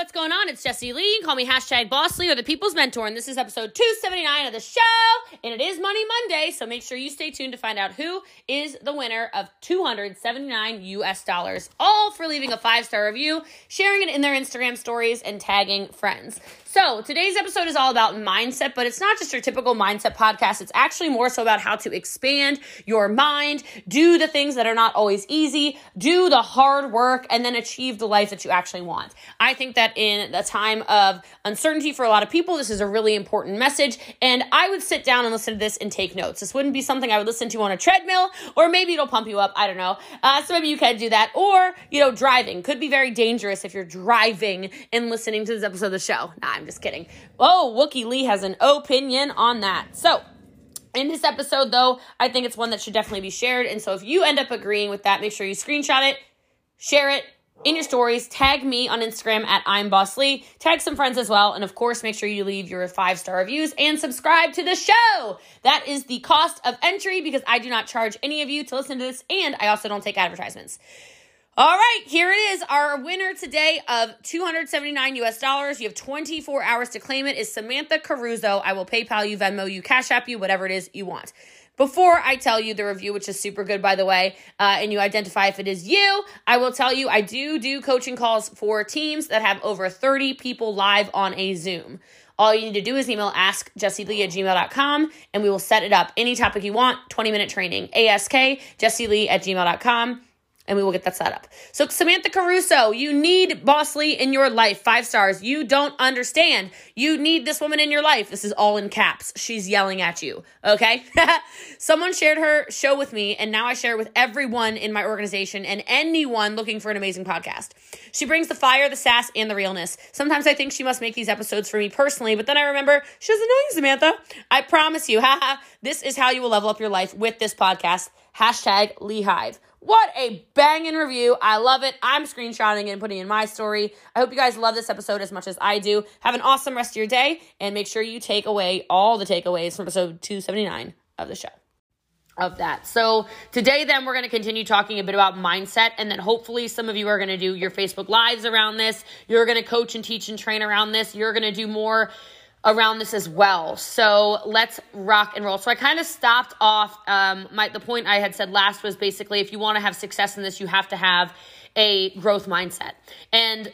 what's going on? It's Jesse Lee. Call me hashtag Boss Lee or the People's Mentor. And this is episode 279 of the show. And it is Money Monday. So make sure you stay tuned to find out who is the winner of 279 US dollars. All for leaving a five star review, sharing it in their Instagram stories, and tagging friends. So, today's episode is all about mindset, but it's not just your typical mindset podcast. It's actually more so about how to expand your mind, do the things that are not always easy, do the hard work, and then achieve the life that you actually want. I think that in the time of uncertainty for a lot of people, this is a really important message. And I would sit down and listen to this and take notes. This wouldn't be something I would listen to on a treadmill, or maybe it'll pump you up. I don't know. Uh, so maybe you can do that. Or, you know, driving could be very dangerous if you're driving and listening to this episode of the show. I'm just kidding. Oh, Wookie Lee has an opinion on that. So, in this episode, though, I think it's one that should definitely be shared. And so, if you end up agreeing with that, make sure you screenshot it, share it in your stories, tag me on Instagram at I'm Boss Lee, tag some friends as well, and of course, make sure you leave your five star reviews and subscribe to the show. That is the cost of entry because I do not charge any of you to listen to this, and I also don't take advertisements. All right, here it is. Our winner today of 279 US dollars. You have 24 hours to claim it is Samantha Caruso. I will PayPal you, Venmo you, Cash App you, whatever it is you want. Before I tell you the review, which is super good, by the way, uh, and you identify if it is you, I will tell you I do do coaching calls for teams that have over 30 people live on a Zoom. All you need to do is email askjessielee at gmail.com and we will set it up. Any topic you want, 20 minute training. ASK, jessielee at gmail.com and we will get that set up. So, Samantha Caruso, you need Boss Lee in your life. Five stars. You don't understand. You need this woman in your life. This is all in caps. She's yelling at you. Okay. Someone shared her show with me, and now I share it with everyone in my organization and anyone looking for an amazing podcast. She brings the fire, the sass, and the realness. Sometimes I think she must make these episodes for me personally, but then I remember she doesn't know you, Samantha. I promise you, haha, this is how you will level up your life with this podcast. Hashtag Lee Hive. What a banging review. I love it. I'm screenshotting it and putting in my story. I hope you guys love this episode as much as I do. Have an awesome rest of your day and make sure you take away all the takeaways from episode 279 of the show. Of that. So, today, then, we're going to continue talking a bit about mindset, and then hopefully, some of you are going to do your Facebook Lives around this. You're going to coach and teach and train around this. You're going to do more around this as well. So let's rock and roll. So I kind of stopped off. Um, my the point I had said last was basically if you want to have success in this, you have to have a growth mindset. And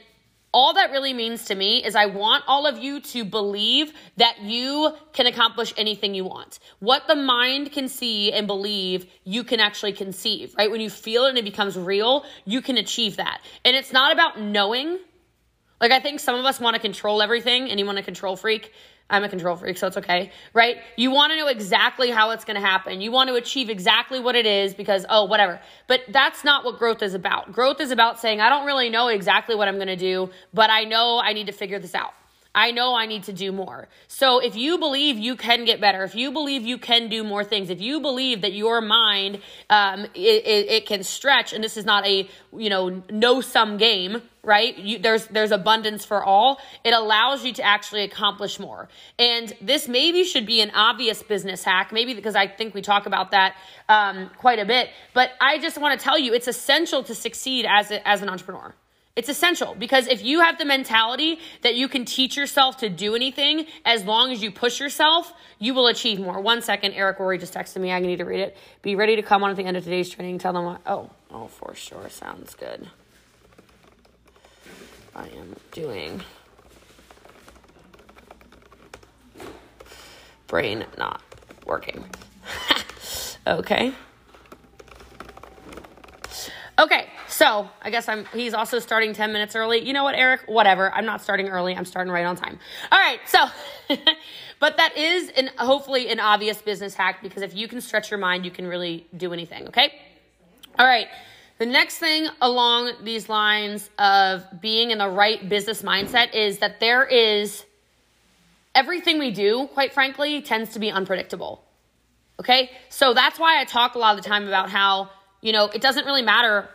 all that really means to me is I want all of you to believe that you can accomplish anything you want. What the mind can see and believe, you can actually conceive, right? When you feel it and it becomes real, you can achieve that. And it's not about knowing like, I think some of us want to control everything and you want a control freak. I'm a control freak, so it's okay, right? You want to know exactly how it's going to happen. You want to achieve exactly what it is because, oh, whatever. But that's not what growth is about. Growth is about saying, I don't really know exactly what I'm going to do, but I know I need to figure this out. I know I need to do more. So if you believe you can get better, if you believe you can do more things, if you believe that your mind um, it, it, it can stretch, and this is not a you know no sum game, right? You, there's there's abundance for all. It allows you to actually accomplish more. And this maybe should be an obvious business hack, maybe because I think we talk about that um, quite a bit. But I just want to tell you, it's essential to succeed as a, as an entrepreneur. It's essential because if you have the mentality that you can teach yourself to do anything as long as you push yourself, you will achieve more. One second, Eric Rory just texted me. I need to read it. Be ready to come on at the end of today's training. Tell them what. Oh, oh, for sure. Sounds good. I am doing. Brain not working. okay. Okay, so I guess I'm. He's also starting ten minutes early. You know what, Eric? Whatever. I'm not starting early. I'm starting right on time. All right. So, but that is an hopefully an obvious business hack because if you can stretch your mind, you can really do anything. Okay. All right. The next thing along these lines of being in the right business mindset is that there is everything we do, quite frankly, tends to be unpredictable. Okay. So that's why I talk a lot of the time about how you know, it doesn't really matter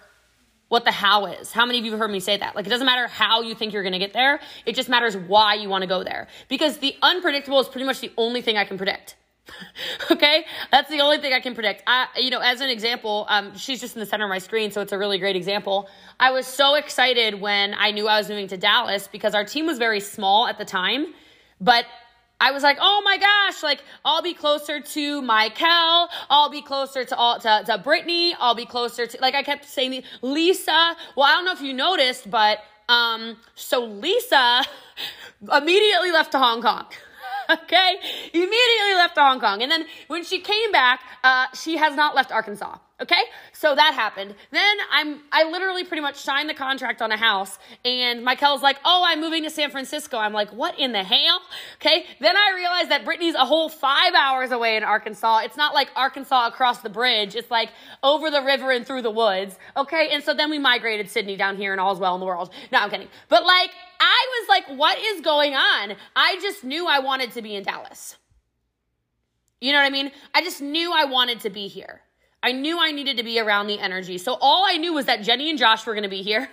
what the how is. How many of you have heard me say that? Like, it doesn't matter how you think you're to get there. It just matters why you want to go there. Because the unpredictable is pretty much the only thing I can predict. okay, that's the only thing I can predict. I, you know, as an example, um, she's just in the center of my screen, so it's a really great example. I was so excited when I knew I was moving to Dallas because our team was very small at the time, but I was like, oh my gosh, like I'll be closer to Michael, I'll be closer to all to, to Brittany, I'll be closer to like I kept saying Lisa. Well, I don't know if you noticed, but um, so Lisa immediately left to Hong Kong. okay? Immediately left Hong Kong. And then when she came back, uh, she has not left Arkansas. Okay? So that happened. Then I'm I literally pretty much signed the contract on a house and Michael's like, "Oh, I'm moving to San Francisco." I'm like, "What in the hell?" Okay? Then I realized that Brittany's a whole 5 hours away in Arkansas. It's not like Arkansas across the bridge. It's like over the river and through the woods. Okay? And so then we migrated Sydney down here and all's well in the world. No, I'm kidding. But like I was like, "What is going on?" I just knew I wanted to be in Dallas. You know what I mean? I just knew I wanted to be here. I knew I needed to be around the energy. So all I knew was that Jenny and Josh were going to be here.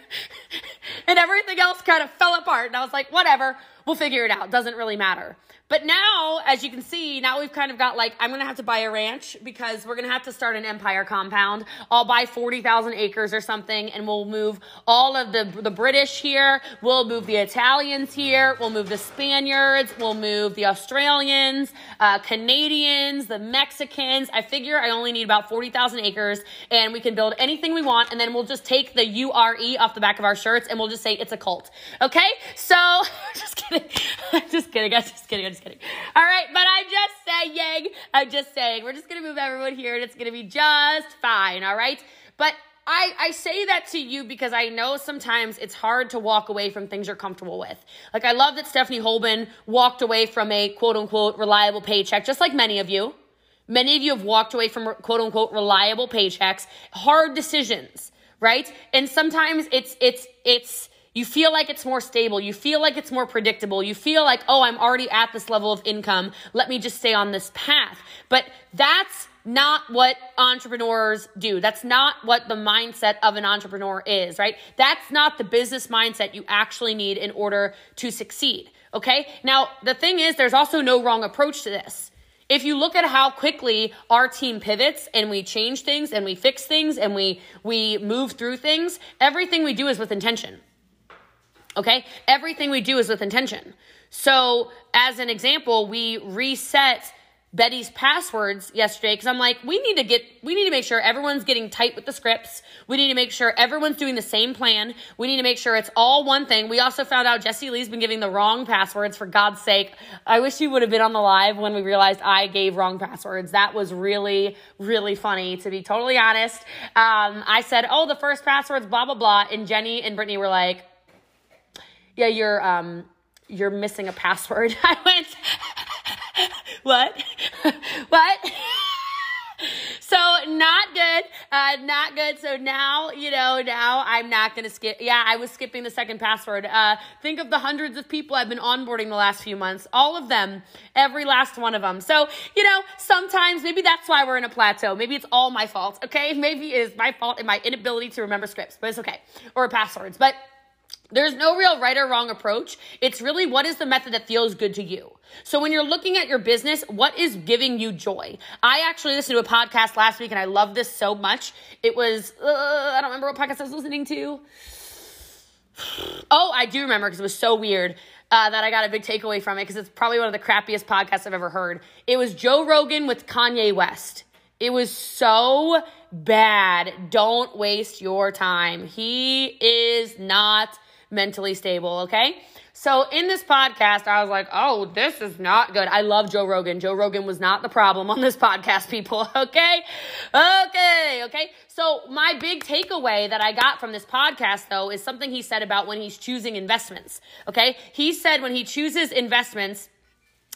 and everything else kind of fell apart. And I was like, whatever, we'll figure it out. Doesn't really matter. But now, as you can see, now we've kind of got like, I'm to have to buy a ranch because we're to have to start an empire compound. I'll buy 40,000 acres or something and we'll move all of the, the British here. We'll move the Italians here. We'll move the Spaniards. We'll move the Australians, uh, Canadians, the Mexicans. I figure I only need about 40,000 acres and we can build anything we want. And then we'll just take the URE off the back of our shirts and we'll just say it's a cult. Okay? So, just kidding. just kidding. I'm just kidding. I'm just kidding. All right, but I'm just saying, I'm just saying, we're just gonna move everyone here and it's gonna be just fine, all right? But I, I say that to you because I know sometimes it's hard to walk away from things you're comfortable with. Like, I love that Stephanie Holben walked away from a quote unquote reliable paycheck, just like many of you. Many of you have walked away from quote unquote reliable paychecks, hard decisions, right? And sometimes it's, it's, it's, you feel like it's more stable. You feel like it's more predictable. You feel like, oh, I'm already at this level of income. Let me just stay on this path. But that's not what entrepreneurs do. That's not what the mindset of an entrepreneur is, right? That's not the business mindset you actually need in order to succeed. Okay. Now, the thing is, there's also no wrong approach to this. If you look at how quickly our team pivots and we change things and we fix things and we, we move through things, everything we do is with intention. Okay? Everything we do is with intention. So, as an example, we reset Betty's passwords yesterday because I'm like, we need to get, we need to make sure everyone's getting tight with the scripts. We need to make sure everyone's doing the same plan. We need to make sure it's all one thing. We also found out Jesse Lee's been giving the wrong passwords for God's sake. I wish you would have been on the live when we realized I gave wrong passwords. That was really, really funny to be totally honest. Um, I said, oh, the first password's blah, blah, blah. And Jenny and Brittany were like, yeah, you're um you're missing a password. I went, what? what? so not good, uh, not good. So now, you know, now I'm not to skip. Yeah, I was skipping the second password. Uh, think of the hundreds of people I've been onboarding the last few months, all of them, every last one of them. So, you know, sometimes maybe that's why we're in a plateau. Maybe it's all my fault. Okay. Maybe it is my fault and my inability to remember scripts, but it's okay. Or passwords. But there's no real right or wrong approach. It's really what is the method that feels good to you. So when you're looking at your business, what is giving you joy? I actually listened to a podcast last week and I love this so much. It was, uh, I don't remember what podcast I was listening to. Oh, I do remember because it was so weird. Uh, that I got a big takeaway from it because it's probably one of the crappiest podcasts I've ever heard. It was Joe Rogan with Kanye West. It was so bad. Don't waste your time. He is not mentally stable, okay? So in this podcast, I was like, oh, this is not good. I love Joe Rogan. Joe Rogan was not the problem on this podcast, people, okay? Okay, okay. So my big takeaway that I got from this podcast, though, is something he said about when he's choosing investments, okay? He said when he chooses investments,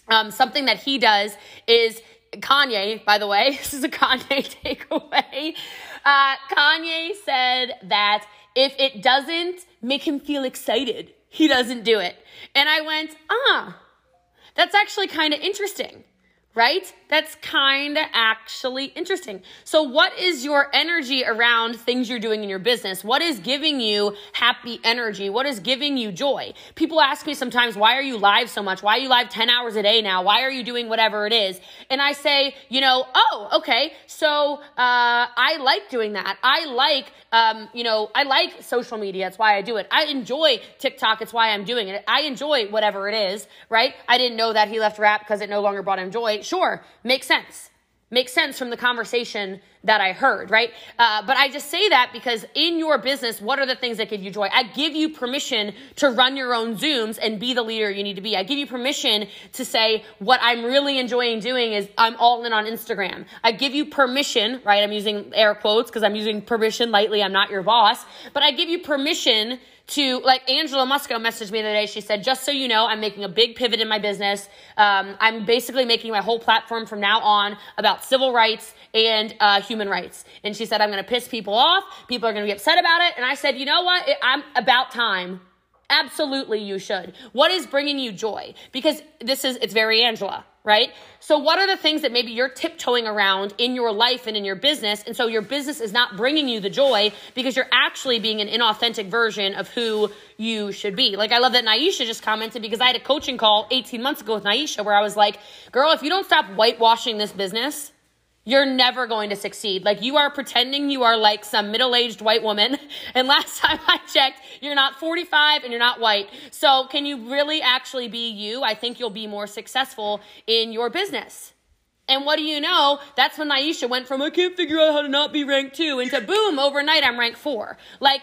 um, something that he does is Kanye, by the way, this is a Kanye takeaway. Uh, Kanye said that if it doesn't make him feel excited, he doesn't do it. And I went, ah, that's actually kind of interesting. right? That's kind of actually interesting. So, what is your energy around things you're doing in your business? What is giving you happy energy? What is giving you joy? People ask me sometimes, why are you live so much? Why are you live 10 hours a day now? Why are you doing whatever it is? And I say, you know, oh, okay, so uh, I like doing that. I like, um, you know, I like social media. That's why I do it. I enjoy TikTok. It's why I'm doing it. I enjoy whatever it is, right? I didn't know that he left rap because it no longer brought him joy sure, makes sense. Makes sense from the conversation that I heard, right? Uh, but I just say that because in your business, what are the things that give you joy? I give you permission to run your own Zooms and be the leader you need to be. I give you permission to say what I'm really enjoying doing is I'm all in on Instagram. I give you permission, right? I'm using air quotes because I'm using permission lightly. I'm not your boss, but I give you permission to like Angela Musco messaged me the other day. She said, just so you know, I'm making a big pivot in my business. Um, I'm basically making my whole platform from now on about civil rights and uh, human rights. And she said, I'm going to piss people off. People are going to be upset about it. And I said, you know what? I'm about time. Absolutely, you should. What is bringing you joy? Because this is, it's very Angela right? So, what are the things that maybe you're tiptoeing around in your life and in your business? And so, your business is not bringing you the joy because you're actually being an inauthentic version of who you should be. Like, I love that Naisha just commented because I had a coaching call 18 months ago with Naisha where I was like, girl, if you don't stop whitewashing this business, you're never going to succeed. Like you are pretending you are like some middle-aged white woman. And last time I checked, you're not 45 and you're not white. So can you really actually be you? I think you'll be more successful in your business. And what do you know? That's when Naisha went from, I can't figure out how to not be ranked two into boom, overnight I'm ranked four. Like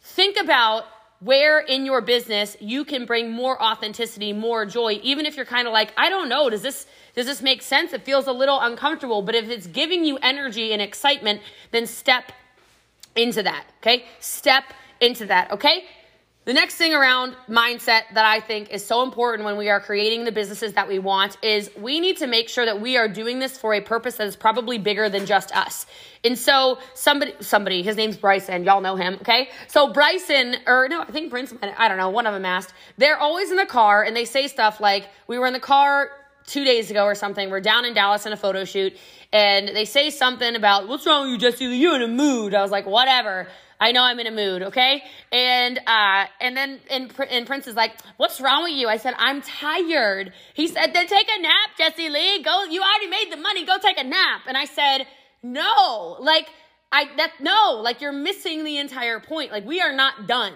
think about where in your business you can bring more authenticity, more joy, even if you're kind of like, I don't know, does this does this make sense? It feels a little uncomfortable, but if it's giving you energy and excitement, then step into that, okay? Step into that, okay? The next thing around mindset that I think is so important when we are creating the businesses that we want is we need to make sure that we are doing this for a purpose that is probably bigger than just us. And so somebody, somebody, his name's Bryson. Y'all know him, okay? So Bryson, or no, I think Prince, I don't know, one of them asked. They're always in the car and they say stuff like, "We were in the car two days ago or something. We're down in Dallas in a photo shoot, and they say something about what's wrong with you, Jesse? You're in a mood. I was like, whatever. I know I'm in a mood, okay? And uh, and then and, and Prince is like, "What's wrong with you?" I said, "I'm tired." He said, "Then take a nap, Jesse Lee. Go. You already made the money. Go take a nap." And I said, "No, like I that no, like you're missing the entire point. Like we are not done.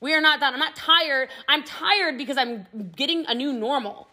We are not done. I'm not tired. I'm tired because I'm getting a new normal."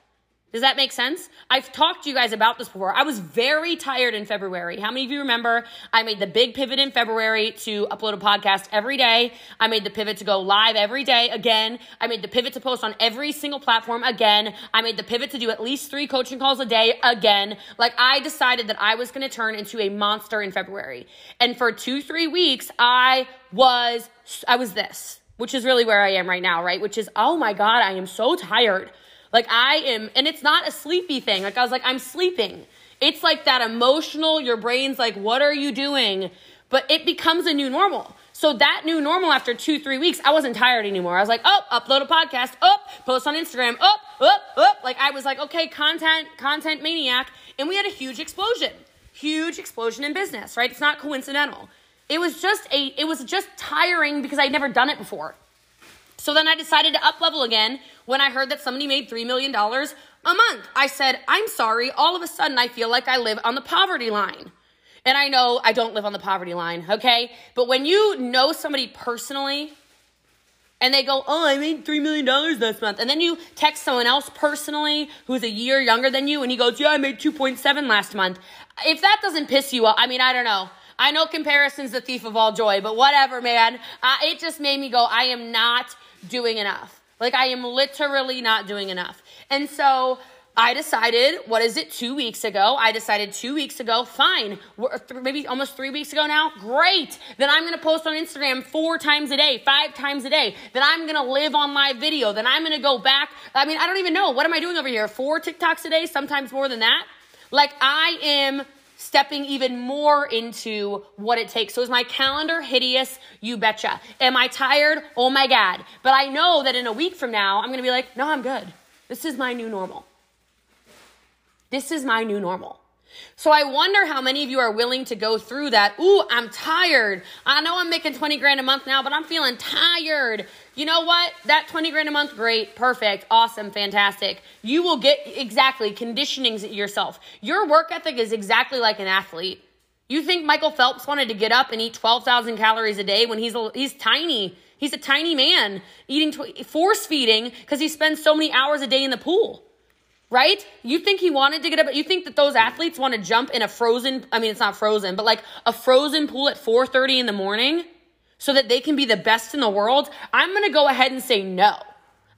Does that make sense? I've talked to you guys about this before. I was very tired in February. How many of you remember I made the big pivot in February to upload a podcast every day? I made the pivot to go live every day again. I made the pivot to post on every single platform again. I made the pivot to do at least three coaching calls a day again. Like I decided that I was going to turn into a monster in February. And for two, three weeks, I was, I was this, which is really where I am right now, right? Which is, oh my God, I am so tired. Like I am, and it's not a sleepy thing. Like I was like, I'm sleeping. It's like that emotional, your brain's like, what are you doing? But it becomes a new normal. So that new normal after two, three weeks, I wasn't tired anymore. I was like, oh, upload a podcast, oh, post on Instagram, oh, oh, oh. Like I was like, okay, content, content maniac. And we had a huge explosion, huge explosion in business, right? It's not coincidental. It was just a, it was just tiring because I'd never done it before. So then I decided to up level again when I heard that somebody made $3 million a month. I said, I'm sorry, all of a sudden I feel like I live on the poverty line. And I know I don't live on the poverty line, okay? But when you know somebody personally and they go, Oh, I made $3 million this month. And then you text someone else personally who's a year younger than you and he goes, Yeah, I made 2.7 last month. If that doesn't piss you off, I mean, I don't know. I know comparison's the thief of all joy, but whatever, man. Uh, it just made me go, I am not doing enough. Like I am literally not doing enough. And so I decided, what is it, two weeks ago? I decided two weeks ago, fine, maybe almost three weeks ago now, great. Then I'm gonna post on Instagram four times a day, five times a day. Then I'm gonna live on my video. Then I'm gonna go back. I mean, I don't even know. What am I doing over here? Four TikToks a day, sometimes more than that. Like I am stepping even more into what it takes. So is my calendar hideous? You betcha. Am I tired? Oh my God. But I know that in a week from now, I'm going to be like, no, I'm good. This is my new normal. This is my new normal. So I wonder how many of you are willing to go through that. Ooh, I'm tired. I know I'm making 20 grand a month now, but I'm feeling tired. You know what? That 20 grand a month, great, perfect, awesome, fantastic. You will get exactly conditioning yourself. Your work ethic is exactly like an athlete. You think Michael Phelps wanted to get up and eat 12,000 calories a day when he's a, he's tiny. He's a tiny man eating tw- force feeding because he spends so many hours a day in the pool right? You think he wanted to get up? You think that those athletes want to jump in a frozen? I mean, it's not frozen, but like a frozen pool at 4:30 in the morning, so that they can be the best in the world? I'm gonna go ahead and say no.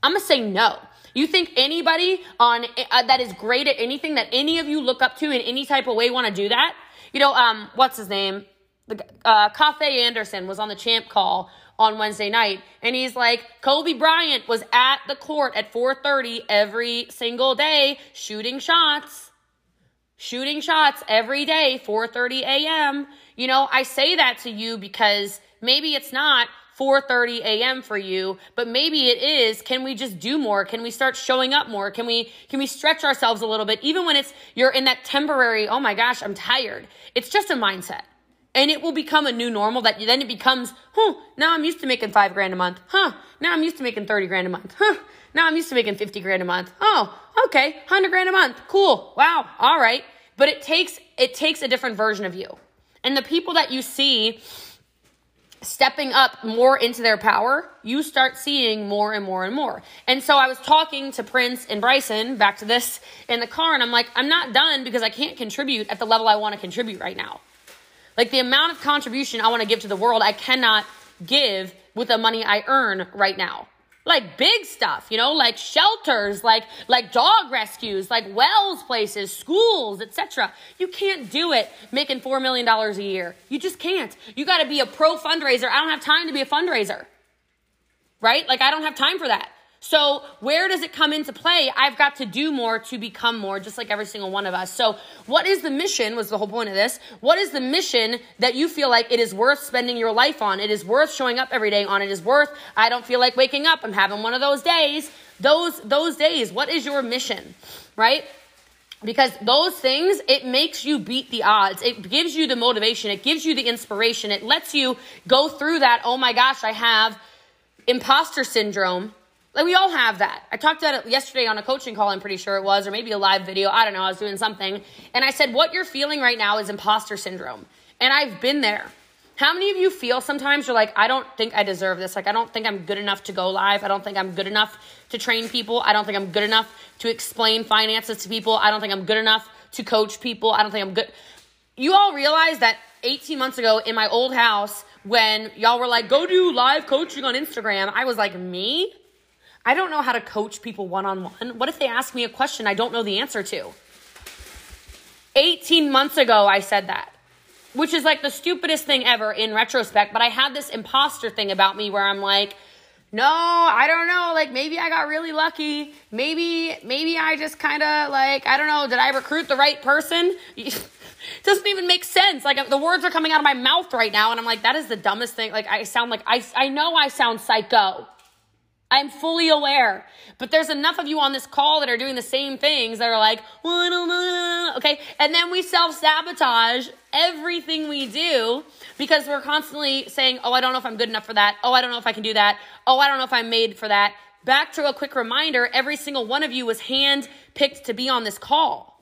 I'm gonna say no. You think anybody on uh, that is great at anything that any of you look up to in any type of way want to do that? You know, um, what's his name? The uh, Cafe Anderson was on the champ call on Wednesday night. And he's like, Kobe Bryant was at the court at 4:30 every single day shooting shots. Shooting shots every day, 4:30 a.m. You know, I say that to you because maybe it's not 4:30 a.m. for you, but maybe it is. Can we just do more? Can we start showing up more? Can we can we stretch ourselves a little bit even when it's you're in that temporary, oh my gosh, I'm tired. It's just a mindset and it will become a new normal that then it becomes, huh, now I'm used to making five grand a month. Huh, now I'm used to making 30 grand a month. Huh, now I'm used to making 50 grand a month. Oh, okay, 100 grand a month. Cool. Wow. All right. But it takes, it takes a different version of you. And the people that you see stepping up more into their power, you start seeing more and more and more. And so I was talking to Prince and Bryson, back to this in the car, and I'm like, I'm not done because I can't contribute at the level I want to contribute right now. Like the amount of contribution I want to give to the world, I cannot give with the money I earn right now. Like big stuff, you know, like shelters, like like dog rescues, like wells places, schools, etc. You can't do it making 4 million dollars a year. You just can't. You got to be a pro fundraiser. I don't have time to be a fundraiser. Right? Like I don't have time for that. So, where does it come into play? I've got to do more to become more, just like every single one of us. So, what is the mission? Was the whole point of this. What is the mission that you feel like it is worth spending your life on? It is worth showing up every day on. It is worth, I don't feel like waking up. I'm having one of those days. Those, those days, what is your mission? Right? Because those things, it makes you beat the odds. It gives you the motivation. It gives you the inspiration. It lets you go through that, oh my gosh, I have imposter syndrome like we all have that. I talked about it yesterday on a coaching call, I'm pretty sure it was, or maybe a live video. I don't know. I was doing something. And I said, What you're feeling right now is imposter syndrome. And I've been there. How many of you feel sometimes you're like, I don't think I deserve this? Like, I don't think I'm good enough to go live. I don't think I'm good enough to train people. I don't think I'm good enough to explain finances to people. I don't think I'm good enough to coach people. I don't think I'm good. You all realize that 18 months ago in my old house, when y'all were like, go do live coaching on Instagram, I was like, me? I don't know how to coach people one on one. What if they ask me a question I don't know the answer to? 18 months ago, I said that, which is like the stupidest thing ever in retrospect. But I had this imposter thing about me where I'm like, no, I don't know. Like maybe I got really lucky. Maybe, maybe I just kind of like, I don't know. Did I recruit the right person? doesn't even make sense. Like the words are coming out of my mouth right now. And I'm like, that is the dumbest thing. Like I sound like, I, I know I sound psycho. I'm fully aware. But there's enough of you on this call that are doing the same things that are like. Okay. And then we self sabotage everything we do because we're constantly saying, oh, I don't know if I'm good enough for that. Oh, I don't know if I can do that. Oh, I don't know if I'm made for that. Back to a quick reminder every single one of you was hand picked to be on this call.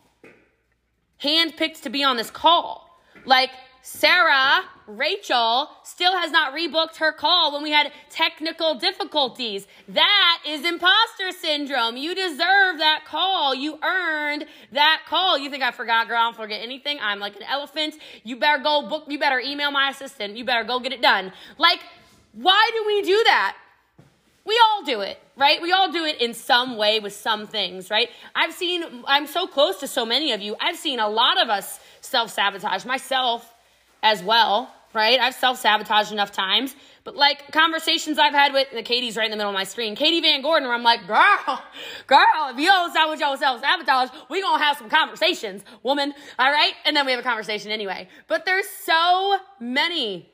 Hand picked to be on this call. Like, Sarah, Rachel, still has not rebooked her call when we had technical difficulties. That is imposter syndrome. You deserve that call. You earned that call. You think I forgot, girl? I don't forget anything. I'm like an elephant. You better go book, you better email my assistant. You better go get it done. Like, why do we do that? We all do it, right? We all do it in some way with some things, right? I've seen, I'm so close to so many of you. I've seen a lot of us self sabotage, myself as well, right? I've self sabotaged enough times. But like conversations I've had with, the Katie's right in the middle of my screen, Katie Van Gordon, where I'm like, girl, girl, if you don't stop with your self sabotage, we gonna have some conversations, woman. All right. And then we have a conversation anyway. But there's so many.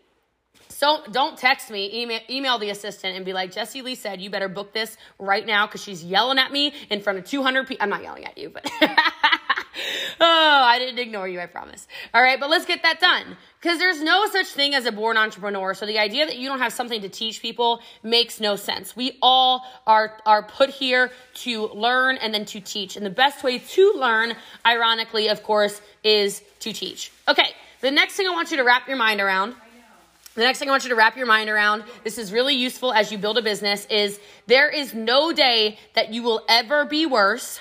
So don't text me, email, email the assistant and be like, Jesse Lee said, you better book this right now because she's yelling at me in front of 200 people. I'm not yelling at you, but oh, I didn't ignore you, I promise. All right, but let's get that done. Because there's no such thing as a born entrepreneur. So the idea that you don't have something to teach people makes no sense. We all are, are put here to learn and then to teach. And the best way to learn, ironically, of course, is to teach. Okay, the next thing I want you to wrap your mind around. The next thing I want you to wrap your mind around, this is really useful as you build a business, is there is no day that you will ever be worse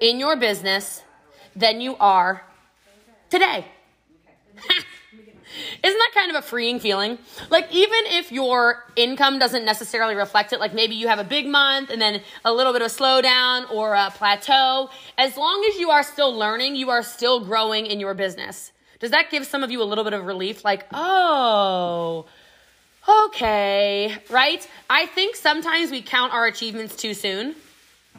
in your business than you are today. Isn't that kind of a freeing feeling? Like, even if your income doesn't necessarily reflect it, like maybe you have a big month and then a little bit of a slowdown or a plateau, as long as you are still learning, you are still growing in your business. Does that give some of you a little bit of relief? Like, oh, okay, right? I think sometimes we count our achievements too soon.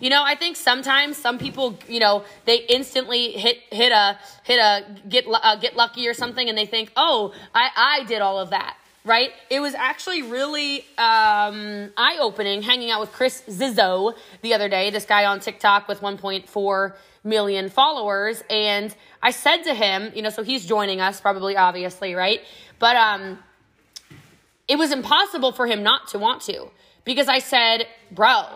You know, I think sometimes some people, you know, they instantly hit hit a hit a get uh, get lucky or something, and they think, oh, I I did all of that, right? It was actually really um, eye opening hanging out with Chris Zizzo the other day. This guy on TikTok with 1.4 million followers, and I said to him, you know, so he's joining us, probably obviously, right? But um, it was impossible for him not to want to because I said, bro,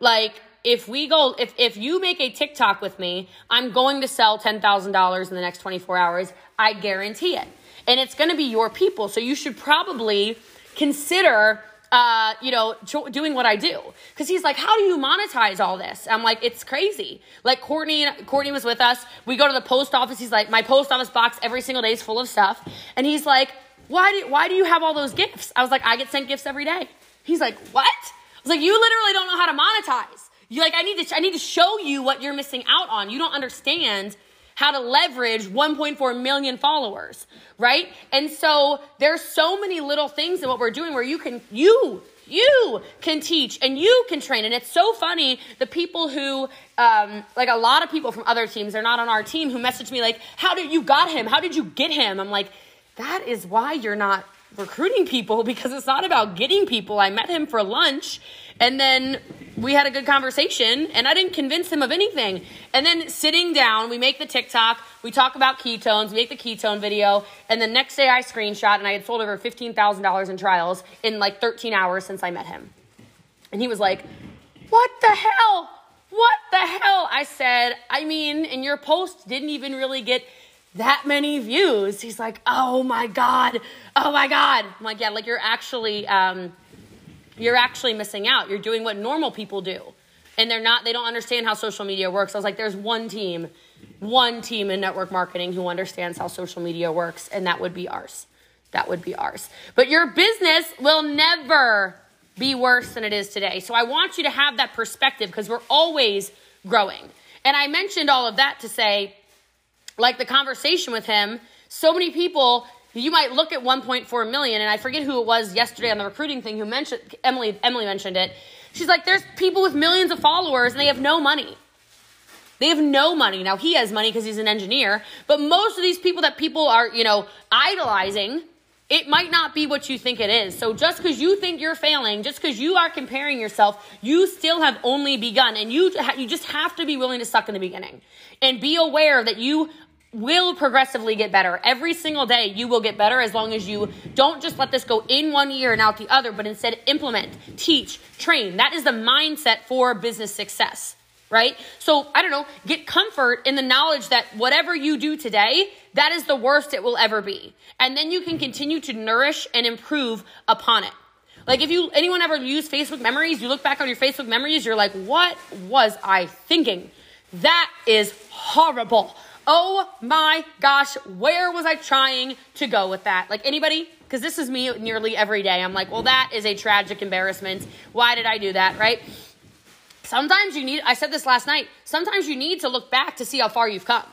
like if we go if if you make a TikTok with me, I'm going to sell $10,000 in the next 24 hours. I guarantee it. And it's going to be your people. So you should probably consider uh, you know, doing what I do. Cause he's like, how do you monetize all this? I'm like, it's crazy. Like Courtney, Courtney was with us. We go to the post office. He's like, my post office box every single day is full of stuff. And he's like, why do, why do you have all those gifts? I was like, I get sent gifts every day. He's like, what? I was like, you literally don't know how to monetize. You like I need to I need to show you what you're missing out on. You don't understand how to leverage 1.4 million followers, right? And so there's so many little things in what we're doing where you can you you can teach and you can train and it's so funny the people who um, like a lot of people from other teams they're not on our team who message me like how did you got him how did you get him i'm like that is why you're not recruiting people because it's not about getting people i met him for lunch and then we had a good conversation and I didn't convince him of anything. And then sitting down, we make the TikTok, we talk about ketones, we make the ketone video, and the next day I screenshot and I had sold over $15,000 in trials in like 13 hours since I met him. And he was like, What the hell? What the hell? I said, I mean, and your post didn't even really get that many views. He's like, Oh my God. Oh my God. I'm like, Yeah, like you're actually, um, you're actually missing out. You're doing what normal people do. And they're not, they don't understand how social media works. I was like, there's one team, one team in network marketing who understands how social media works, and that would be ours. That would be ours. But your business will never be worse than it is today. So I want you to have that perspective because we're always growing. And I mentioned all of that to say, like the conversation with him, so many people you might look at 1.4 million, and I forget who it was yesterday on the recruiting thing who mentioned Emily. Emily mentioned it. She's like, there's people with millions of followers and they have no money. They have no money. Now he has money because he's an engineer, but most of these people that people are, you know, idolizing, it might not be what you think it is. So just because you think you're failing, just because you are comparing yourself, you still have only begun, and you you just have to be willing to suck in the beginning, and be aware that you will progressively get better. Every single day, you will get better as long as you don't just let this go in one year and out the other, but instead implement, teach, train. That is the mindset for business success, right? So, I don't know, get comfort in the knowledge that whatever you do today, that is the worst it will ever be. And then you can continue to nourish and improve upon it. Like if you anyone ever use Facebook memories, you look back on your Facebook memories, you're like, "What was I thinking?" That is horrible. Oh my gosh, where was I trying to go with that? Like anybody? Because this is me nearly every day. I'm like, well, that is a tragic embarrassment. Why did I do that, right? Sometimes you need, I said this last night, sometimes you need to look back to see how far you've come.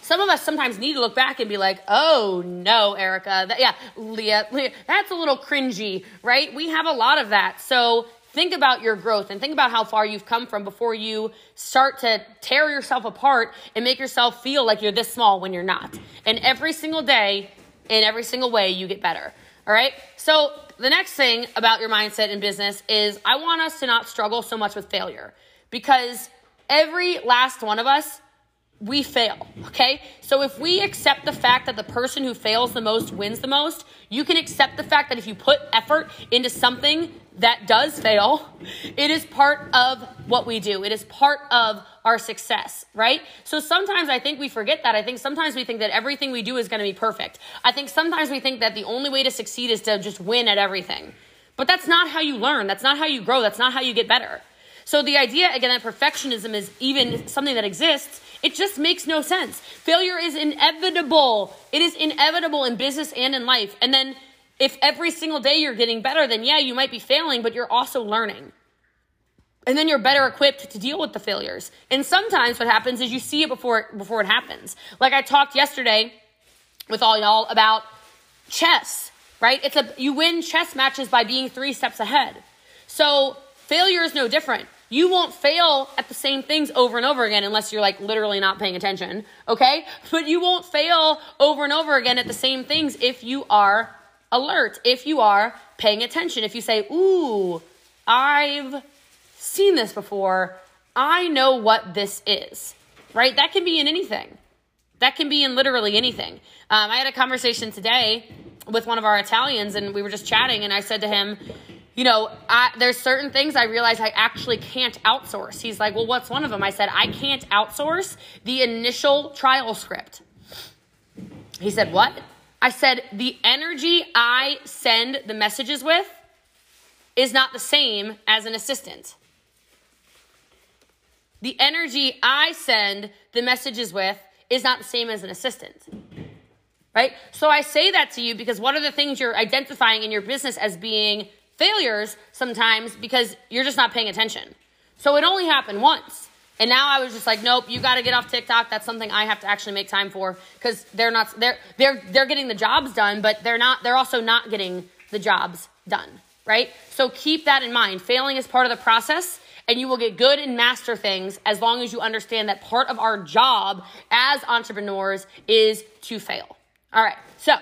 Some of us sometimes need to look back and be like, oh no, Erica. That, yeah, Leah, Leah, that's a little cringy, right? We have a lot of that. So Think about your growth and think about how far you've come from before you start to tear yourself apart and make yourself feel like you're this small when you're not. And every single day, in every single way, you get better. All right? So, the next thing about your mindset in business is I want us to not struggle so much with failure because every last one of us we fail, okay? So if we accept the fact that the person who fails the most wins the most, you can accept the fact that if you put effort into something that does fail, it is part of what we do. It is part of our success, right? So sometimes I think we forget that. I think sometimes we think that everything we do is going to be perfect. I think sometimes we think that the only way to succeed is to just win at everything. But that's not how you learn. That's not how you grow. That's not how you get better. So the idea, again, that perfectionism is even something that exists, it just makes no sense. Failure is inevitable. It is inevitable in business and in life. And then if every single day you're getting better, then yeah, you might be failing, but you're also learning. And then you're better equipped to deal with the failures. And sometimes what happens is you see it before it, before it happens. Like I talked yesterday with all y'all about chess, right? It's a you win chess matches by being 3 steps ahead. So failure is no different. You won't fail at the same things over and over again unless you're like literally not paying attention, okay? But you won't fail over and over again at the same things if you are alert, if you are paying attention. If you say, Ooh, I've seen this before, I know what this is, right? That can be in anything. That can be in literally anything. Um, I had a conversation today with one of our Italians, and we were just chatting, and I said to him, you know, I, there's certain things I realize I actually can't outsource. He's like, well, what's one of them? I said, I can't outsource the initial trial script. He said, what? I said, the energy I send the messages with is not the same as an assistant. The energy I send the messages with is not the same as an assistant. Right? So I say that to you because what are the things you're identifying in your business as being failures sometimes because you're just not paying attention. So it only happened once. And now I was just like, nope, you got to get off TikTok. That's something I have to actually make time for because they're not they're they're they're getting the jobs done, but they're not they're also not getting the jobs done, right? So keep that in mind. Failing is part of the process and you will get good and master things as long as you understand that part of our job as entrepreneurs is to fail. All right. So,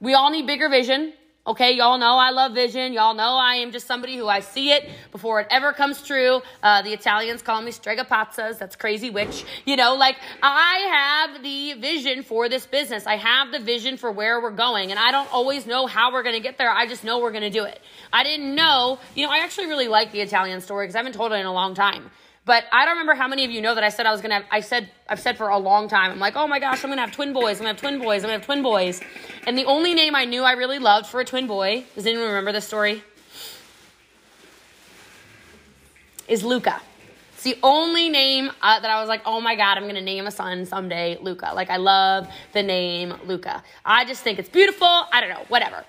we all need bigger vision. Okay, y'all know I love vision. Y'all know I am just somebody who I see it before it ever comes true. Uh, the Italians call me stregapazzas. That's crazy witch. You know, like I have the vision for this business. I have the vision for where we're going, and I don't always know how we're going to get there. I just know we're going to do it. I didn't know. You know, I actually really like the Italian story because I haven't told it in a long time. But I don't remember how many of you know that I said I was gonna have, I said, I've said for a long time, I'm like, oh my gosh, I'm gonna have twin boys, I'm gonna have twin boys, I'm gonna have twin boys. And the only name I knew I really loved for a twin boy, does anyone remember this story? Is Luca. It's the only name uh, that I was like, oh my God, I'm going to name a son someday Luca. Like, I love the name Luca. I just think it's beautiful. I don't know, whatever.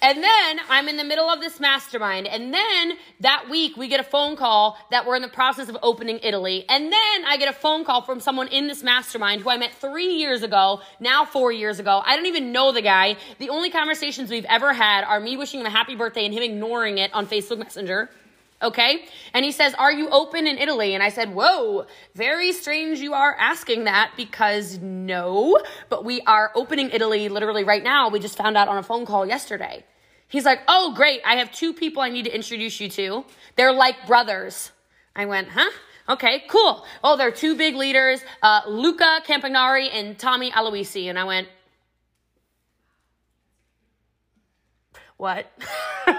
And then I'm in the middle of this mastermind. And then that week we get a phone call that we're in the process of opening Italy. And then I get a phone call from someone in this mastermind who I met three years ago, now four years ago. I don't even know the guy. The only conversations we've ever had are me wishing him a happy birthday and him ignoring it on Facebook Messenger. Okay? And he says, Are you open in Italy? And I said, Whoa, very strange you are asking that because no, but we are opening Italy literally right now. We just found out on a phone call yesterday. He's like, Oh, great. I have two people I need to introduce you to. They're like brothers. I went, Huh? Okay, cool. Oh, they're two big leaders, uh, Luca Campagnari and Tommy Aloisi. And I went, What?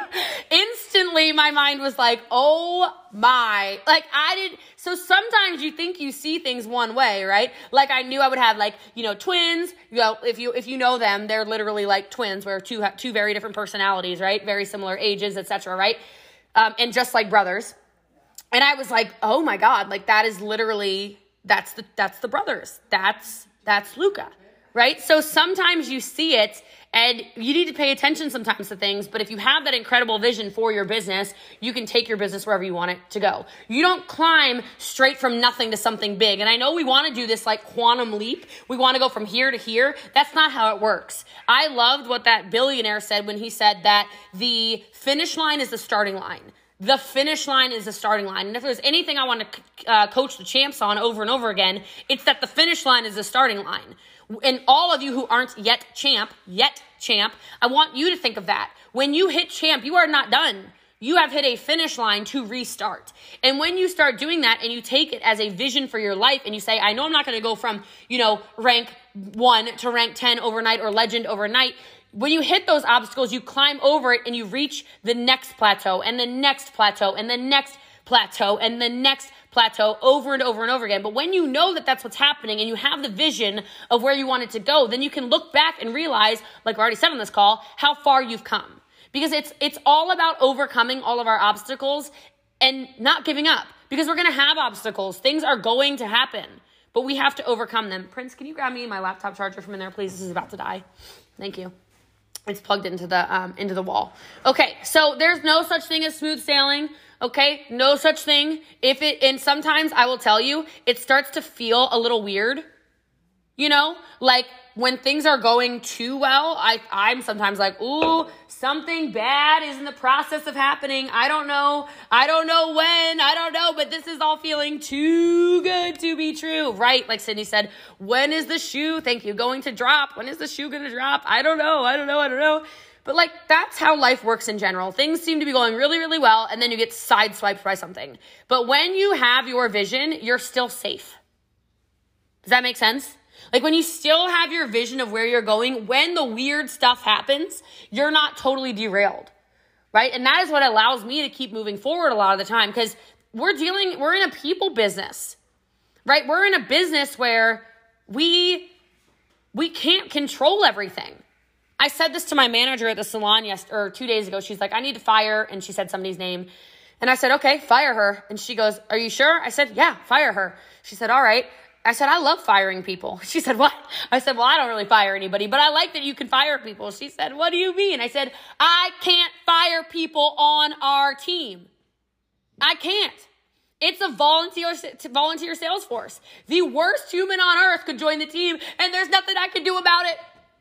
instantly my mind was like, oh my. Like I did so sometimes you think you see things one way, right? Like I knew I would have like, you know, twins. You know, if you if you know them, they're literally like twins where two two very different personalities, right? Very similar ages, etc., right? Um, and just like brothers. And I was like, "Oh my god, like that is literally that's the that's the brothers. That's that's Luca." Right? So sometimes you see it and you need to pay attention sometimes to things, but if you have that incredible vision for your business, you can take your business wherever you want it to go. You don't climb straight from nothing to something big. And I know we want to do this like quantum leap. We want to go from here to here. That's not how it works. I loved what that billionaire said when he said that the finish line is the starting line the finish line is the starting line. And if there's anything I want to uh, coach the champs on over and over again, it's that the finish line is the starting line and all of you who aren't yet champ, yet champ, I want you to think of that. When you hit champ, you are not done. you have hit a finish line to restart. And when you start doing that and you take it as a vision for your life and you say, I know I'm not going to go from, you know, rank one to rank 10 overnight or legend overnight. When you hit those obstacles, you climb over it and you reach the next plateau and the next plateau and the next plateau and the next plateau over and over and over again. But when you know that that's what's happening and you have the vision of where you want it to go, then you can look back and realize, like I already said on this call, how far you've come. Because it's it's all about overcoming all of our obstacles and not giving up. Because we're gonna have obstacles. Things are going to happen. But we have to overcome them. Prince, can you grab me my laptop charger from in there, please? This is about to die. Thank you. It's plugged into the um, into the wall. Okay, so there's no such thing as smooth sailing. Okay, no such thing. If it and sometimes I will tell you, it starts to feel a little weird. You know, like when things are going too well, I I'm sometimes like, ooh, something bad is in the process of happening. I don't know. I don't know when. I don't know, but this is all feeling too good to be true, right? Like Sydney said, when is the shoe? Thank you. Going to drop. When is the shoe going to drop? I don't know. I don't know. I don't know. But like that's how life works in general. Things seem to be going really, really well, and then you get sideswiped by something. But when you have your vision, you're still safe. Does that make sense? Like when you still have your vision of where you're going, when the weird stuff happens, you're not totally derailed. Right? And that is what allows me to keep moving forward a lot of the time because we're dealing, we're in a people business. Right? We're in a business where we we can't control everything. I said this to my manager at the salon yesterday or two days ago. She's like, I need to fire, and she said somebody's name. And I said, okay, fire her. And she goes, Are you sure? I said, Yeah, fire her. She said, All right. I said, I love firing people. She said, What? I said, Well, I don't really fire anybody, but I like that you can fire people. She said, What do you mean? I said, I can't fire people on our team. I can't. It's a volunteer volunteer sales force. The worst human on earth could join the team, and there's nothing I can do about it.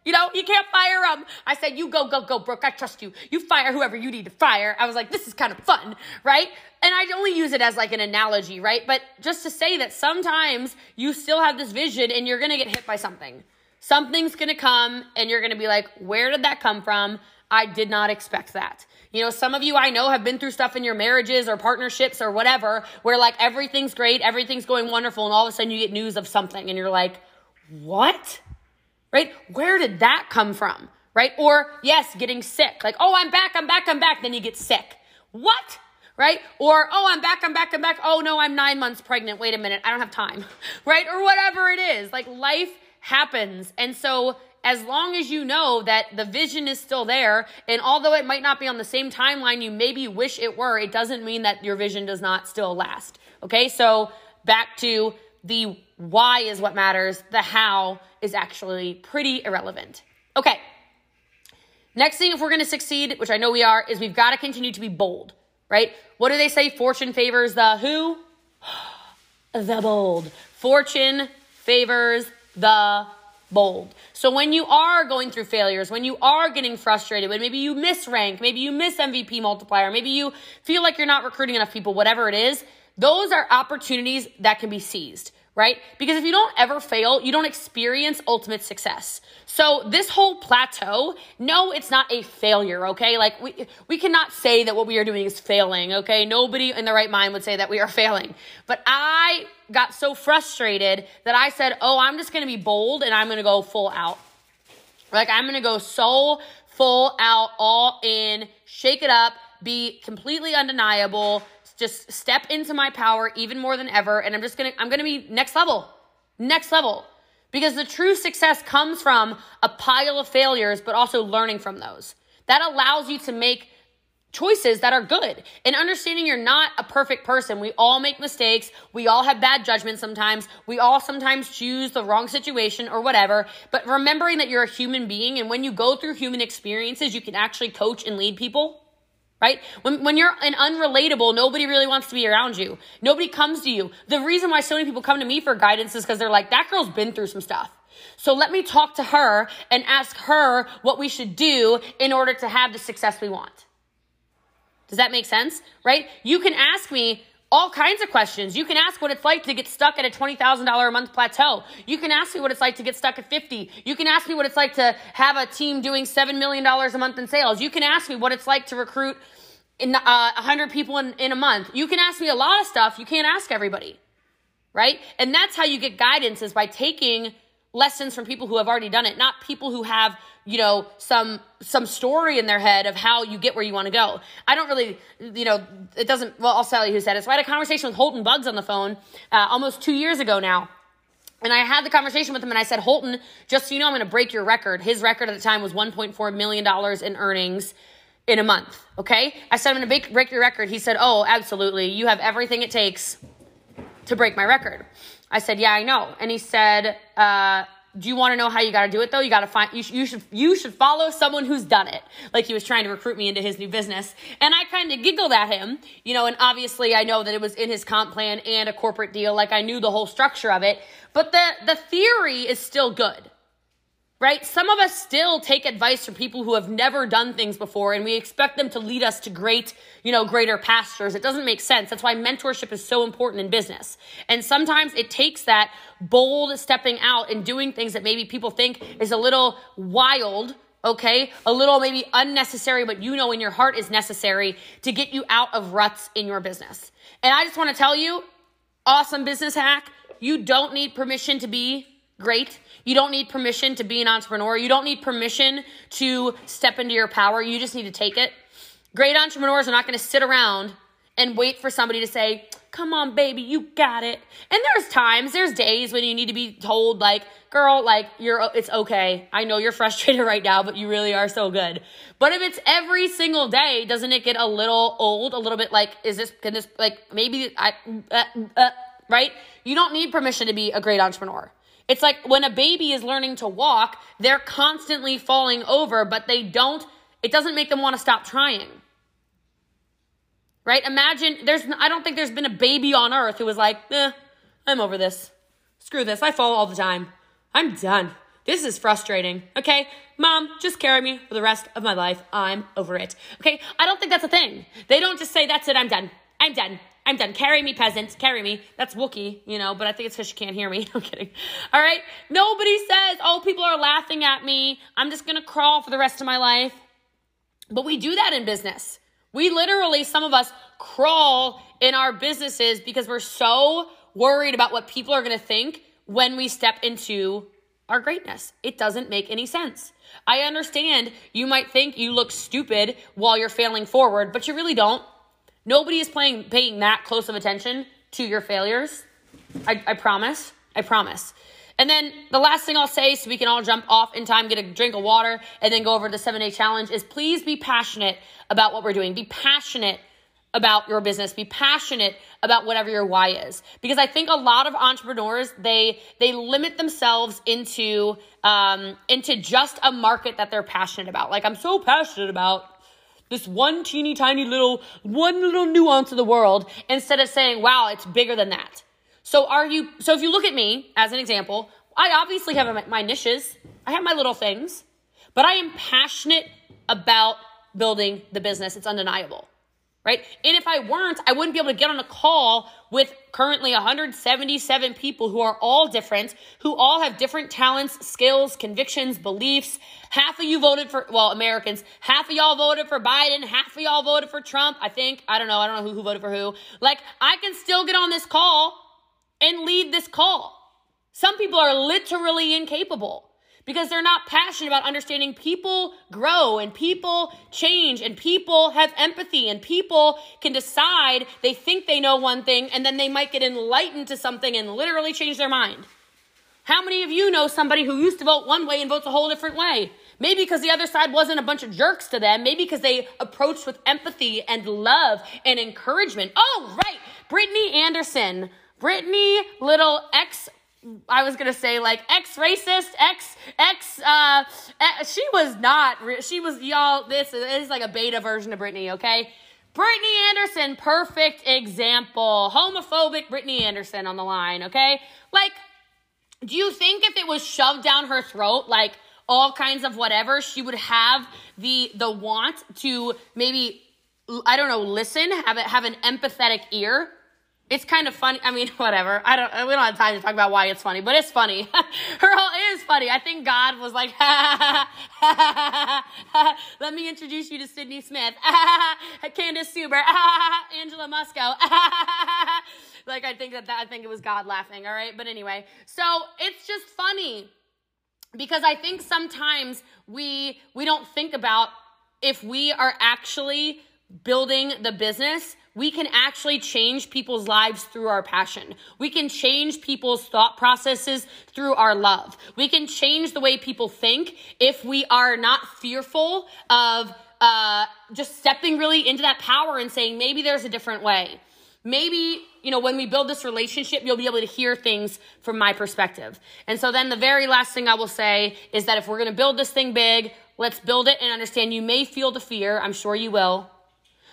You know, you can't fire them. I said, you go, go, go, Brooke. I trust you. You fire whoever you need to fire. I was like, this is kind of fun, right? And I only use it as like an analogy, right? But just to say that sometimes you still have this vision and you're going to get hit by something. Something's going to come and you're going to be like, where did that come from? I did not expect that. You know, some of you I know have been through stuff in your marriages or partnerships or whatever where like everything's great, everything's going wonderful, and all of a sudden you get news of something and you're like, what? Right? Where did that come from, right? Or yes, getting sick, like, oh, I'm back, I'm back, I'm back. Then you get sick. What? Right? Or, oh, I'm back, I'm back, I'm back. Oh, no, I'm nine months pregnant. Wait a minute, I don't have time, right? Or whatever it is. Like life happens. And so, as long as you know that the vision is still there, and although it might not be on the same timeline you maybe wish it were, it doesn't mean that your vision does not still last. Okay, so back to the why is what matters, the how is actually pretty irrelevant. Okay. Next thing, if we're going to succeed, which I know we are, is we've got to continue to be bold, right? What do they say? Fortune favors the who? the bold. Fortune favors the bold. So when you are going through failures, when you are getting frustrated, when maybe you miss rank, maybe you miss MVP multiplier, maybe you feel like you're not recruiting enough people, whatever it is, those are opportunities that can be seized right? Because if you don't ever fail, you don't experience ultimate success. So this whole plateau, no, it's not a failure, okay? Like we we cannot say that what we are doing is failing, okay? Nobody in the right mind would say that we are failing. But I got so frustrated that I said, "Oh, I'm just going to be bold and I'm going to go full out." Like I'm going to go so full out, all in, shake it up, be completely undeniable, just step into my power even more than ever and i'm just gonna i'm gonna be next level next level. Because the true success comes from a pile of failures but also learning from those. That allows you to make choices that are good. And understanding you're not a perfect person we all make mistakes we all have bad judgment sometimes we all sometimes choose the wrong situation or whatever but remembering that you're a human being and when you go through human experiences you can actually coach and lead people right? When, when you're an unrelatable, nobody really wants to be around you. Nobody comes to you. The reason why so many people come to me for guidance is because they're like, that girl's been through some stuff. So let me talk to her and ask her what we should do in order to have the success we want. Does that make sense? Right? You can ask me all kinds of questions. You can ask what it's like to get stuck at a $20,000 a month plateau. You can ask me what it's like to get stuck at 50. You can ask me what it's like to have a team doing $7 million a month in sales. You can ask me what it's like to recruit in uh, 100 people in, in a month. You can ask me a lot of stuff. You can't ask everybody, right? And that's how you get guidance is by taking lessons from people who have already done it, not people who have, you know, some some story in their head of how you get where you want to go. I don't really, you know, it doesn't. Well, I'll tell you who said it. So I had a conversation with Holton Buggs on the phone uh, almost two years ago now. And I had the conversation with him and I said, Holton, just so you know, I'm going to break your record. His record at the time was $1.4 million in earnings in a month. Okay. I said, I'm going to break, break your record. He said, Oh, absolutely. You have everything it takes to break my record. I said, Yeah, I know. And he said, uh, do you want to know how you got to do it though? You got to find you, sh- you should you should follow someone who's done it. Like he was trying to recruit me into his new business, and I kind of giggled at him, you know. And obviously, I know that it was in his comp plan and a corporate deal. Like I knew the whole structure of it, but the the theory is still good right? Some of us still take advice from people who have never done things before and we expect them to lead us to great, you know, greater pastures. It doesn't make sense. That's why mentorship is so important in business. And sometimes it takes that bold stepping out and doing things that maybe people think is a little wild. Okay, a little maybe unnecessary, but you know in your heart is necessary to get you out of ruts in your business. And I just want to tell you, awesome business hack. You don't need permission to be great. You don't need permission to be an entrepreneur. You don't need permission to step into your power. You just need to take it. Great entrepreneurs are not going to sit around and wait for somebody to say, Come on, baby, you got it. And there's times, there's days when you need to be told, like, girl, like, you're, it's okay. I know you're frustrated right now, but you really are so good. But if it's every single day, doesn't it get a little old? A little bit like, is this, can this, like, maybe I, uh, uh, right? You don't need permission to be a great entrepreneur. It's like when a baby is learning to walk, they're constantly falling over, but they don't, it doesn't make them want to stop trying. Right? Imagine there's, I don't think there's been a baby on earth who was like, eh, I'm over this. Screw this. I fall all the time. I'm done. This is frustrating. Okay, mom, just carry me for the rest of my life. I'm over it. Okay, I don't think that's a thing. They don't just say, that's it, I'm done. I'm done. I'm done. Carry me, peasants. Carry me. That's Wookie, you know, but I think it's because she can't hear me. I'm kidding. All right. Nobody says, oh, people are laughing at me. I'm just going to crawl for the rest of my life. But we do that in business. We literally, some of us, crawl in our businesses because we're so worried about what people are going to think when we step into our greatness. It doesn't make any sense. I understand you might think you look stupid while you're failing forward, but you really don't. Nobody is playing, paying that close of attention to your failures. I, I promise. I promise. And then the last thing I'll say, so we can all jump off in time, get a drink of water, and then go over the seven day challenge, is please be passionate about what we're doing. Be passionate about your business. Be passionate about whatever your why is, because I think a lot of entrepreneurs they they limit themselves into um, into just a market that they're passionate about. Like I'm so passionate about this one teeny tiny little, one little nuance of the world instead of saying, wow, it's bigger than that. So are you, so if you look at me as an example, I obviously have my, niches. I have my little things, but I am passionate about building the business. It's undeniable right? And if I weren't, I wouldn't be able to get on a call with currently 177 people who are all different, who all have different talents, skills, convictions, beliefs. Half of you voted for, well, Americans, half of y'all voted for Biden, half of y'all voted for Trump. I think, I don't know, I don't know who, who voted for who. Like, I can still get on this call and lead this call. Some people are literally incapable because they're not passionate about understanding people grow and people change and people have empathy and people can decide they think they know one thing and then they might get enlightened to something and literally change their mind. How many of you know somebody who used to vote one way and votes a whole different way? Maybe because the other side wasn't a bunch of jerks to them. Maybe because they approached with empathy and love and encouragement. Oh, right. Brittany Anderson. Brittany, little ex I was gonna say like ex racist, ex ex. Uh, she was not. She was y'all. This is like a beta version of Brittany. Okay, Brittany Anderson, perfect example. Homophobic Brittany Anderson on the line. Okay, like, do you think if it was shoved down her throat, like all kinds of whatever, she would have the the want to maybe I don't know, listen, have it have an empathetic ear? It's kind of funny. I mean, whatever. I don't. We don't have time to talk about why it's funny, but it's funny. Her whole is funny. I think God was like, let me introduce you to Sydney Smith, Candace Suber, Angela Musco. like I think that, that I think it was God laughing. All right, but anyway, so it's just funny because I think sometimes we we don't think about if we are actually building the business we can actually change people's lives through our passion. We can change people's thought processes through our love. We can change the way people think if we are not fearful of uh, just stepping really into that power and saying, maybe there's a different way. Maybe, you know, when we build this relationship, you'll be able to hear things from my perspective. And so then the very last thing I will say is that if we're going to build this thing big, let's build it and understand you may feel the fear. I'm sure you will.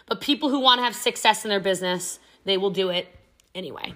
But people who want to have success in their business, they will do it anyway.